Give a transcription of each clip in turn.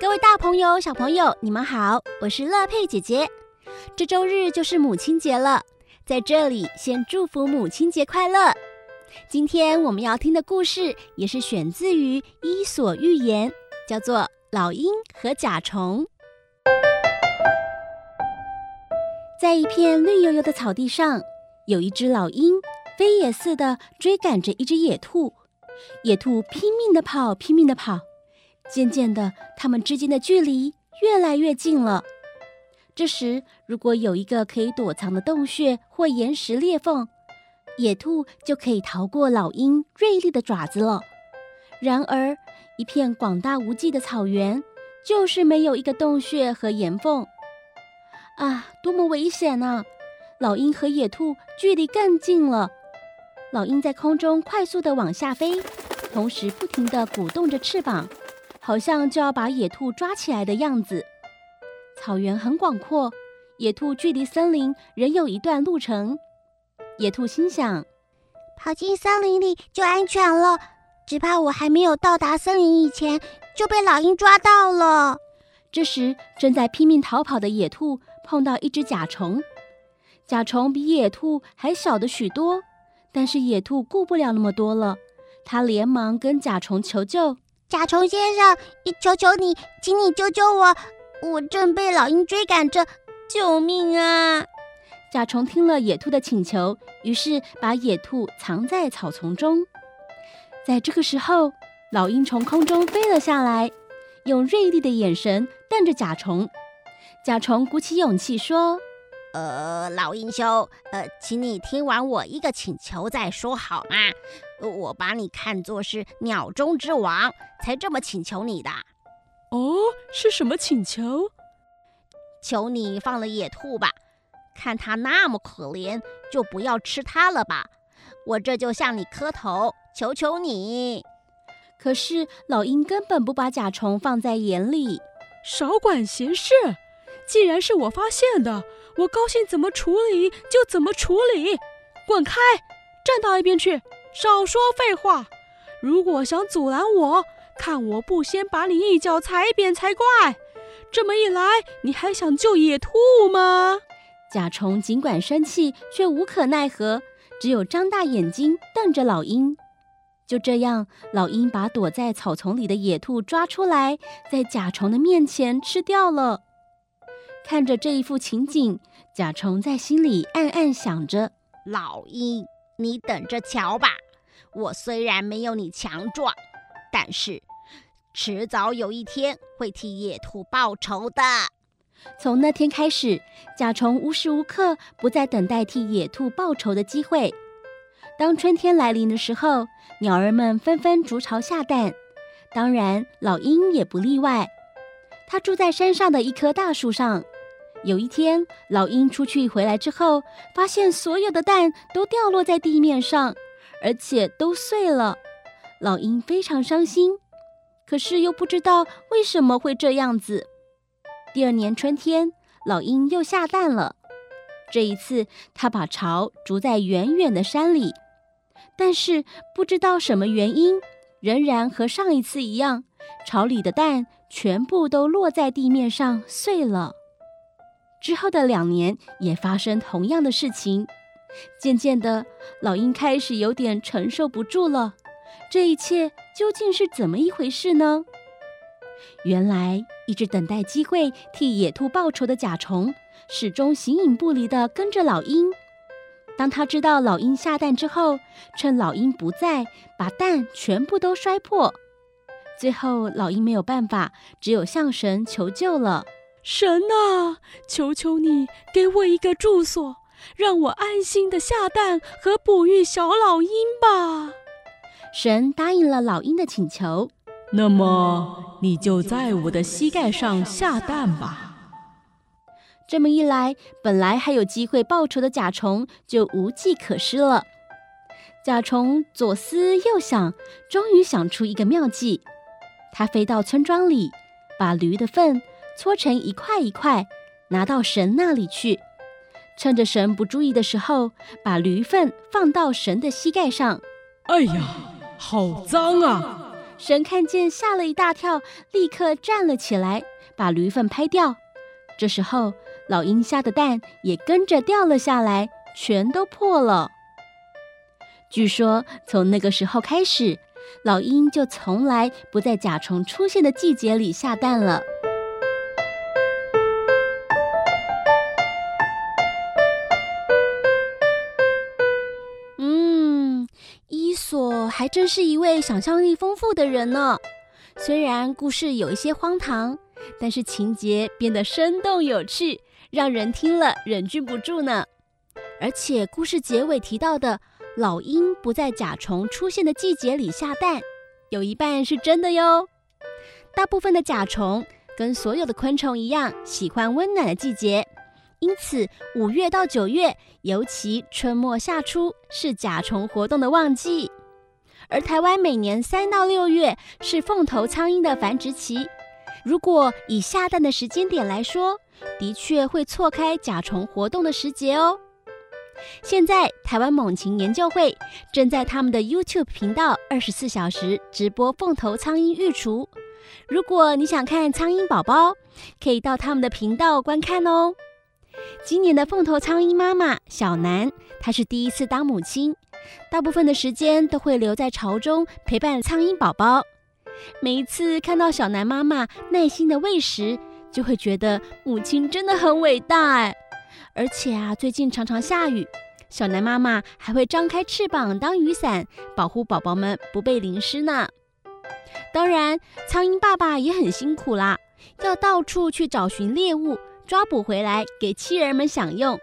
各位大朋友、小朋友，你们好，我是乐佩姐姐。这周日就是母亲节了，在这里先祝福母亲节快乐。今天我们要听的故事也是选自于《伊索寓言》，叫做《老鹰和甲虫》。在一片绿油油的草地上，有一只老鹰，飞也似的追赶着一只野兔。野兔拼命地跑，拼命地跑。渐渐的，它们之间的距离越来越近了。这时，如果有一个可以躲藏的洞穴或岩石裂缝，野兔就可以逃过老鹰锐利的爪子了。然而，一片广大无际的草原，就是没有一个洞穴和岩缝。啊，多么危险啊！老鹰和野兔距离更近了。老鹰在空中快速的往下飞，同时不停地鼓动着翅膀。好像就要把野兔抓起来的样子。草原很广阔，野兔距离森林仍有一段路程。野兔心想：跑进森林里就安全了，只怕我还没有到达森林以前就被老鹰抓到了。这时，正在拼命逃跑的野兔碰到一只甲虫。甲虫比野兔还小的许多，但是野兔顾不了那么多了，它连忙跟甲虫求救。甲虫先生，求求你，请你救救我！我正被老鹰追赶着，救命啊！甲虫听了野兔的请求，于是把野兔藏在草丛中。在这个时候，老鹰从空中飞了下来，用锐利的眼神瞪着甲虫。甲虫鼓起勇气说：“呃，老鹰兄，呃，请你听完我一个请求再说好吗？”我把你看作是鸟中之王，才这么请求你的。哦，是什么请求？求你放了野兔吧，看它那么可怜，就不要吃它了吧。我这就向你磕头，求求你。可是老鹰根本不把甲虫放在眼里，少管闲事。既然是我发现的，我高兴怎么处理就怎么处理。滚开，站到一边去。少说废话！如果想阻拦我，看我不先把你一脚踩扁才怪！这么一来，你还想救野兔吗？甲虫尽管生气，却无可奈何，只有张大眼睛瞪着老鹰。就这样，老鹰把躲在草丛里的野兔抓出来，在甲虫的面前吃掉了。看着这一副情景，甲虫在心里暗暗想着：老鹰。你等着瞧吧，我虽然没有你强壮，但是迟早有一天会替野兔报仇的。从那天开始，甲虫无时无刻不在等待替野兔报仇的机会。当春天来临的时候，鸟儿们纷纷筑巢下蛋，当然老鹰也不例外。它住在山上的一棵大树上。有一天，老鹰出去回来之后，发现所有的蛋都掉落在地面上，而且都碎了。老鹰非常伤心，可是又不知道为什么会这样子。第二年春天，老鹰又下蛋了。这一次，它把巢筑在远远的山里，但是不知道什么原因，仍然和上一次一样，巢里的蛋全部都落在地面上碎了。之后的两年也发生同样的事情，渐渐的，老鹰开始有点承受不住了。这一切究竟是怎么一回事呢？原来，一直等待机会替野兔报仇的甲虫，始终形影不离地跟着老鹰。当他知道老鹰下蛋之后，趁老鹰不在，把蛋全部都摔破。最后，老鹰没有办法，只有向神求救了。神啊，求求你给我一个住所，让我安心的下蛋和哺育小老鹰吧。神答应了老鹰的请求。那么你就在我的膝盖上下蛋吧。这么一来，本来还有机会报仇的甲虫就无计可施了。甲虫左思右想，终于想出一个妙计。他飞到村庄里，把驴的粪。搓成一块一块，拿到神那里去。趁着神不注意的时候，把驴粪放到神的膝盖上。哎呀，好脏啊！神看见，吓了一大跳，立刻站了起来，把驴粪拍掉。这时候，老鹰下的蛋也跟着掉了下来，全都破了。据说，从那个时候开始，老鹰就从来不在甲虫出现的季节里下蛋了。还真是一位想象力丰富的人呢。虽然故事有一些荒唐，但是情节变得生动有趣，让人听了忍俊不住呢。而且故事结尾提到的老鹰不在甲虫出现的季节里下蛋，有一半是真的哟。大部分的甲虫跟所有的昆虫一样，喜欢温暖的季节，因此五月到九月，尤其春末夏初，是甲虫活动的旺季。而台湾每年三到六月是凤头苍鹰的繁殖期，如果以下蛋的时间点来说，的确会错开甲虫活动的时节哦。现在台湾猛禽研究会正在他们的 YouTube 频道二十四小时直播凤头苍鹰育雏，如果你想看苍鹰宝宝，可以到他们的频道观看哦。今年的凤头苍鹰妈妈小南，她是第一次当母亲。大部分的时间都会留在巢中陪伴苍蝇宝宝。每一次看到小南妈妈耐心的喂食，就会觉得母亲真的很伟大哎。而且啊，最近常常下雨，小南妈妈还会张开翅膀当雨伞，保护宝宝们不被淋湿呢。当然，苍蝇爸爸也很辛苦啦，要到处去找寻猎物，抓捕回来给妻儿们享用。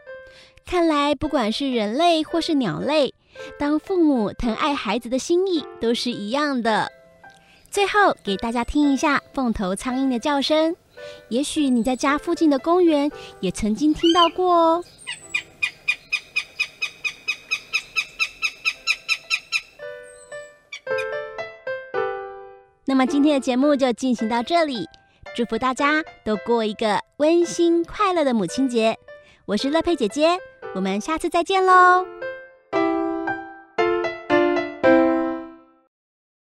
看来，不管是人类或是鸟类，当父母疼爱孩子的心意都是一样的。最后，给大家听一下凤头苍鹰的叫声，也许你在家附近的公园也曾经听到过哦。那么今天的节目就进行到这里，祝福大家都过一个温馨快乐的母亲节。我是乐佩姐姐。我们下次再见喽。